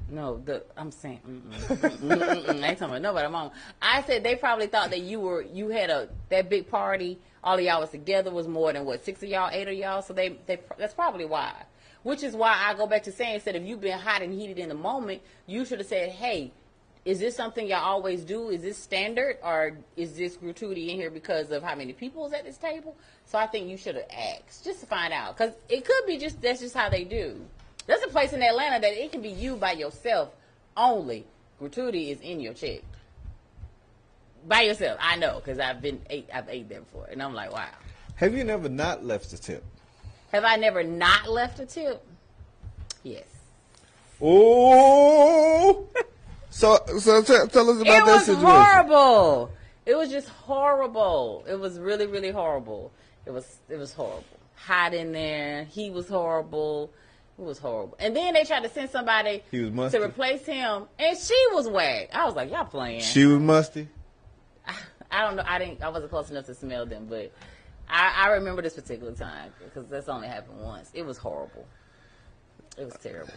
No, the I'm saying mm-mm, mm-mm, mm-mm, I ain't talking about nobody. Mom, I said they probably thought that you were you had a that big party. All of y'all was together was more than what six of y'all, eight of y'all. So they they that's probably why. Which is why I go back to saying instead if you've been hot and heated in the moment, you should have said, "Hey, is this something y'all always do? Is this standard, or is this gratuity in here because of how many people is at this table?" So I think you should have asked just to find out because it could be just that's just how they do. There's a place in Atlanta that it can be you by yourself only. Gratuity is in your check. By yourself, I know because I've been ate, I've ate there before, and I'm like, wow. Have you never not left a tip? Have I never not left a tip? Yes. Oh. So so t- tell us about this. it that was horrible. It was just horrible. It was really, really horrible. It was it was horrible. Hot in there. He was horrible. It was horrible. And then they tried to send somebody He was musty? to replace him, and she was whack. I was like, y'all playing. She was musty. I don't know. I didn't. I wasn't close enough to smell them, but I, I remember this particular time because that's only happened once. It was horrible. It was terrible.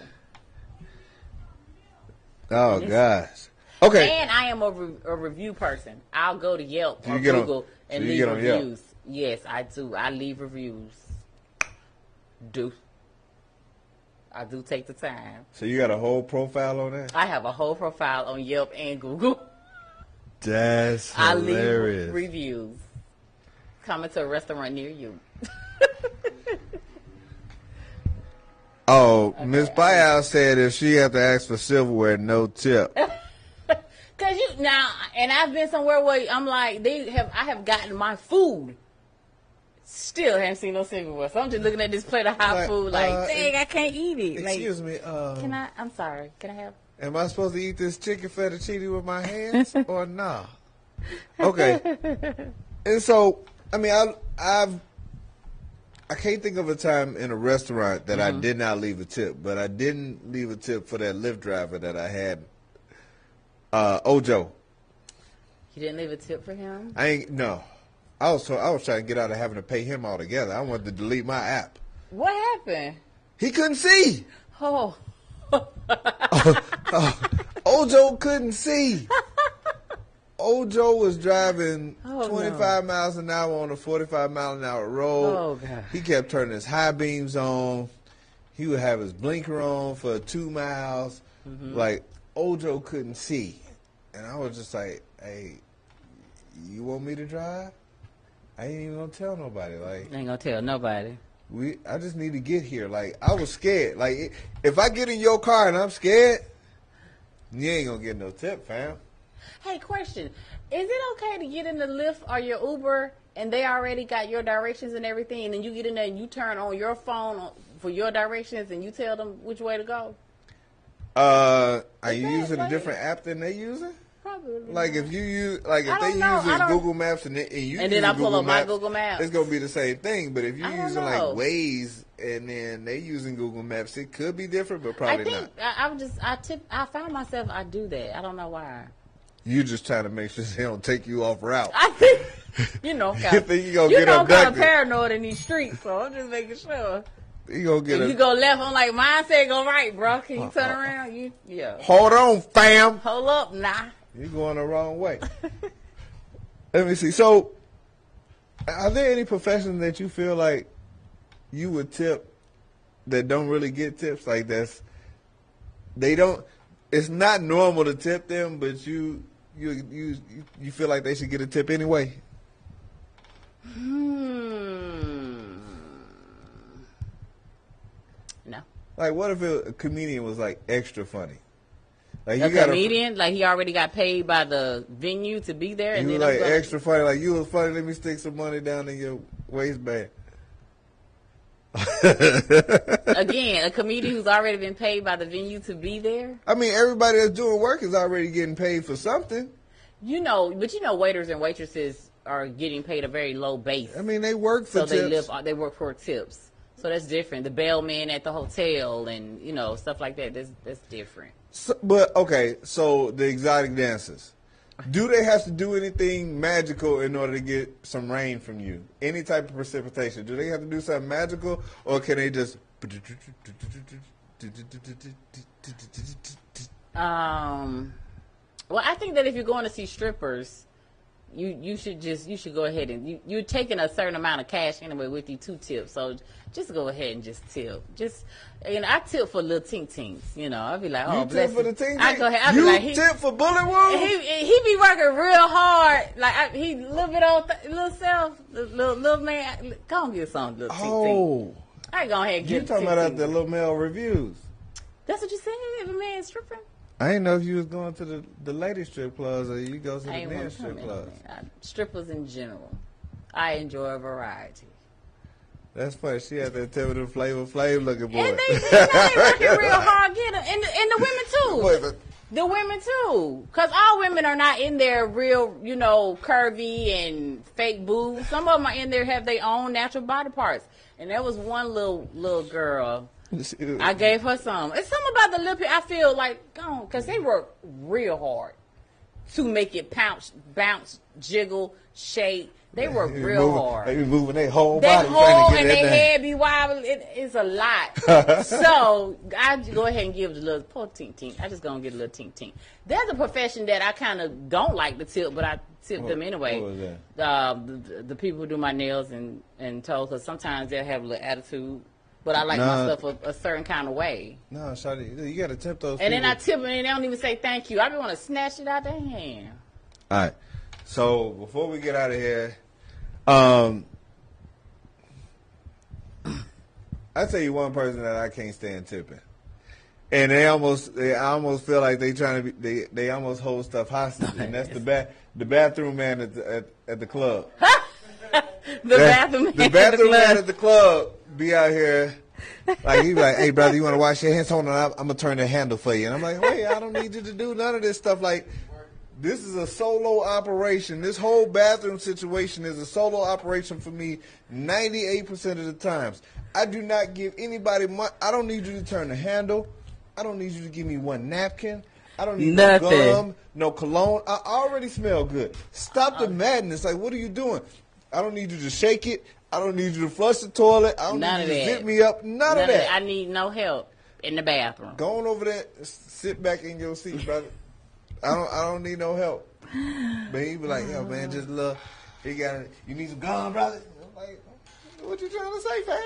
Oh gosh. Okay. And I am a, re- a review person. I'll go to Yelp Do or get on- Google and you leave get on Yelp? reviews. Yes, I do. I leave reviews. Do. I do take the time. So you got a whole profile on that? I have a whole profile on Yelp and Google. That's I hilarious. leave reviews. Coming to a restaurant near you. oh, Miss Buyout said if she had to ask for silverware, no tip. Cause you now, and I've been somewhere where I'm like, they have, I have gotten my food. Still haven't seen no silverware, so I'm just looking at this plate of hot Like, food, like, uh, dang, I can't eat it. Like, Excuse me. Uh, can I? I'm sorry. Can I have? Am I supposed to eat this chicken fettuccine with my hands or nah? Okay. And so, I mean, I, I've, I can't think of a time in a restaurant that Mm-hmm. I did not leave a tip, but I didn't leave a tip for that Lyft driver that I had. Uh, Ojo, You didn't leave a tip for him. I ain't no. I was I was trying to get out of having to pay him altogether. I wanted to delete my app. What happened? He couldn't see. Oh, Ojo couldn't see. Ojo was driving Oh, 25 miles an hour on a 45 mile an hour road. Oh, God. He kept turning his high beams on. He would have his blinker on for two miles. Mm-hmm. Like, Ojo couldn't see. And I was just like, hey, you want me to drive? I ain't even gonna tell nobody. Like, ain't gonna tell nobody. we, I just need to get here. Like, I was scared. Like, if I get in your car and I'm scared, you ain't gonna get no tip, fam. Hey, question: Is it okay to get in the Lyft or your Uber and they already got your directions and everything, and then you get in there and you turn on your phone for your directions and you tell them which way to go? Uh, are you using a different app than they using? Probably. Like if you use, like if they know. Using Google Maps and, they, and you And then I pull Google up my Maps, Google Maps. it's gonna be the same thing. But if you're I using like. Waze and then they using Google Maps, it could be different, but I probably think not. I, I just I tip I found myself I do that. I don't know why. You just trying to make sure they don't take you off route. I think you know, kind of, think you gonna you get know, I'm kind of paranoid in these streets, so I'm just making sure. You gonna get a you go left, I'm like, mine said go right, bro. Can you turn Uh-uh. around? You yeah. hold on, fam. Hold up, nah. You're going the wrong way. Let me see. So, are there any professions that you feel like you would tip that don't really get tips? Like this? they don't. It's not normal to tip them, but you you you you feel like they should get a tip anyway. Hmm. No. Like, what if a, comedian was like extra funny? Like A gotta- comedian, like he already got paid by the venue to be there, and You then like extra funny. Like you was funny. Let me stick some money down in your waistband. again, a comedian who's already been paid by the venue to be there. I mean, everybody that's doing work is already getting paid for something. You know, but you know, waiters and waitresses are getting paid a very low base, I mean, they work for so they tips. live. They work for tips, so that's different. The bellman at the hotel and you know stuff like that. That's that's different. So- but okay, so the exotic dancers, do they have to do anything magical in order to get some rain from you? Any type of precipitation? Do they have to do something magical, or can they just? Um, well, I think that if you're going to see strippers, you you should just you should go ahead and you you're taking a certain amount of cash anyway with you two tips, so just go ahead and just tip. Just you know, I tip for little tink tinks. You know, I'll be like, oh, You bless tip for the team? I go ahead. I'll you be like, he, tip for bullet wounds? he he be working real hard. Like I, he little bit old th- little self, little little man. Go and get some little tink tink. oh, I go ahead and you talking about tink the little male reviews? That's what you said. If a man stripping. I didn't know if you was going to the the lady strip clubs or you go to the men's strip clubs. I- Strippers in general. I enjoy a variety. That's funny. She had that tell me the flavor flav looking boy. And they, they working real hard, get 'em. And the, and the women too. Wait, but The women too, because all women are not in there real, you know, curvy and fake boobs. Some of them are in there have their own natural body parts. And there was one little little girl. I gave her some. It's something about the lip. I feel like, gone, because they work real hard to make it pounce, bounce, jiggle, shake. They work They real moving- hard. They be moving their whole They body whole and that head be wild. It, it's a lot. so I go ahead and give the little poor tink tink. I just gonna get a little tink tink. There's a profession that I kind of don't like to tip, but I tip What- them anyway. what was that? Uh, the, the people who do my nails and and toes, because sometimes they'll have a little attitude. But I like Nah. my stuff a, a certain kind of way. No, Shawty, you got to tip those. And then I tip them and they don't even say thank you. I be want to snatch it out their hand. All right. So before we get out of here, um, I tell you one person that I can't stand tipping, and they almost they I almost feel like they trying to be they they almost hold stuff hostage, and that's the ba- the bathroom man at the, at, at the club. The That- bathroom. the bathroom man at the club be out here. Like he like, hey brother, you want to wash your hands? Hold on, I'm, I'm gonna turn the handle for you. And I'm like, wait, I don't need you to do none of this stuff. Like, this is a solo operation. This whole bathroom situation is a solo operation for me. 98% of the times, I do not give anybody. Mon- I don't need you to turn the handle. I don't need you to give me one napkin. I don't need Nothing. no gum, no cologne. I already smell good. Stop the madness. Like, what are you doing? I don't need you to shake it. I don't need you to flush the toilet. I don't None need you to that. zip me up. None, None of that. I need no help in the bathroom. Go on over there. Sit back in your seat, brother. I don't. I don't need no help. But he be like, yo, man, just look. He got. You need some gum, brother. I'm like, what you trying to say, fam?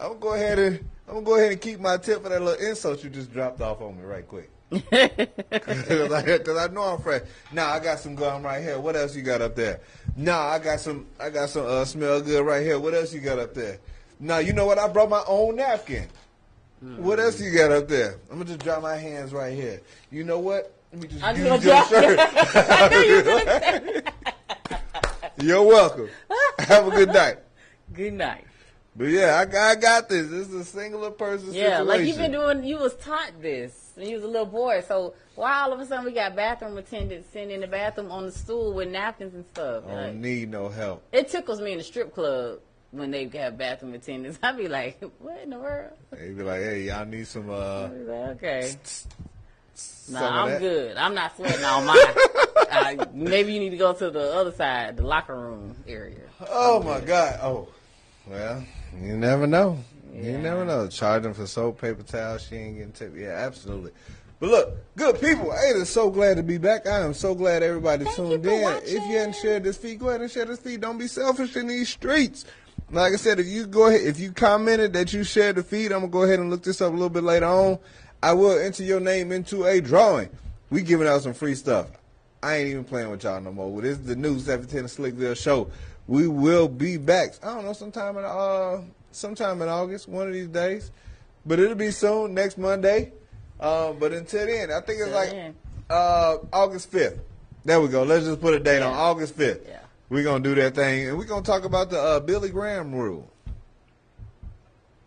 I'm gonna go ahead and I'm gonna go ahead and keep my tip for that little insult you just dropped off on me right quick. Cause I, 'cause I know I'm fresh. Now I got some gum right here. What else you got up there? Nah, I got some. I got some uh, smell good right here. What else you got up there? Now you know what? I brought my own napkin. What else you got up there? I'm gonna just dry my hands right here. You know what? Let me just I'm use your shirt. You're welcome. Have a good night. Good night. But yeah, I, got- I got this. This is a singular person Yeah, situation. like you've been doing. You was taught this when you was a little boy. So why all of a sudden we got bathroom attendants sitting in the bathroom on the stool with napkins and stuff? I Like, don't need no help. it tickles me in the strip club when they have bathroom attendants. I'd be like, what in the world? They be like, hey, y'all need some. uh be like, okay. some Nah, I'm good. I'm not sweating on mine. uh, maybe you need to go to the other side, the locker room area. Oh my God. Oh, well, you never know. You never know. Charging for soap, paper towels, she ain't getting tipped. Yeah, absolutely. But look, good people. Hey, I'm so glad to be back. I am so glad everybody Thank tuned in. watching. If you hadn't shared this feed, go ahead and share this feed. Don't be selfish in these streets. Like I said, if you go ahead, if you commented that you shared the feed, I'm gonna go ahead and look this up a little bit later on. I will enter your name into a drawing. We giving out some free stuff. I ain't even playing with y'all no more. This is the new 710 Slickville show. We will be back. I don't know, sometime in uh, sometime in August, one of these days. But it'll be soon, next Monday. Uh, but until then, I think it's like uh, August 5th. There we go. Let's just put a date on August 5th. Yeah. We're gonna do that thing, and we're gonna talk about the uh, Billy Graham rule.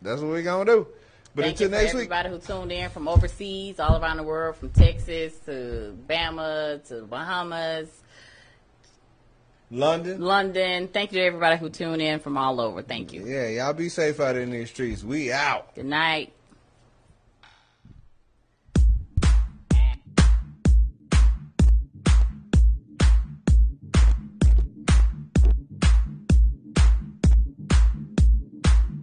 That's what we're gonna do. But Thank you until for next week, everybody who tuned in from overseas, all around the world, from Texas to Bama to Bahamas, London. London. Thank you to everybody who tuned in from all over. Thank you. Yeah, y'all be safe out in these streets. We out. Good night.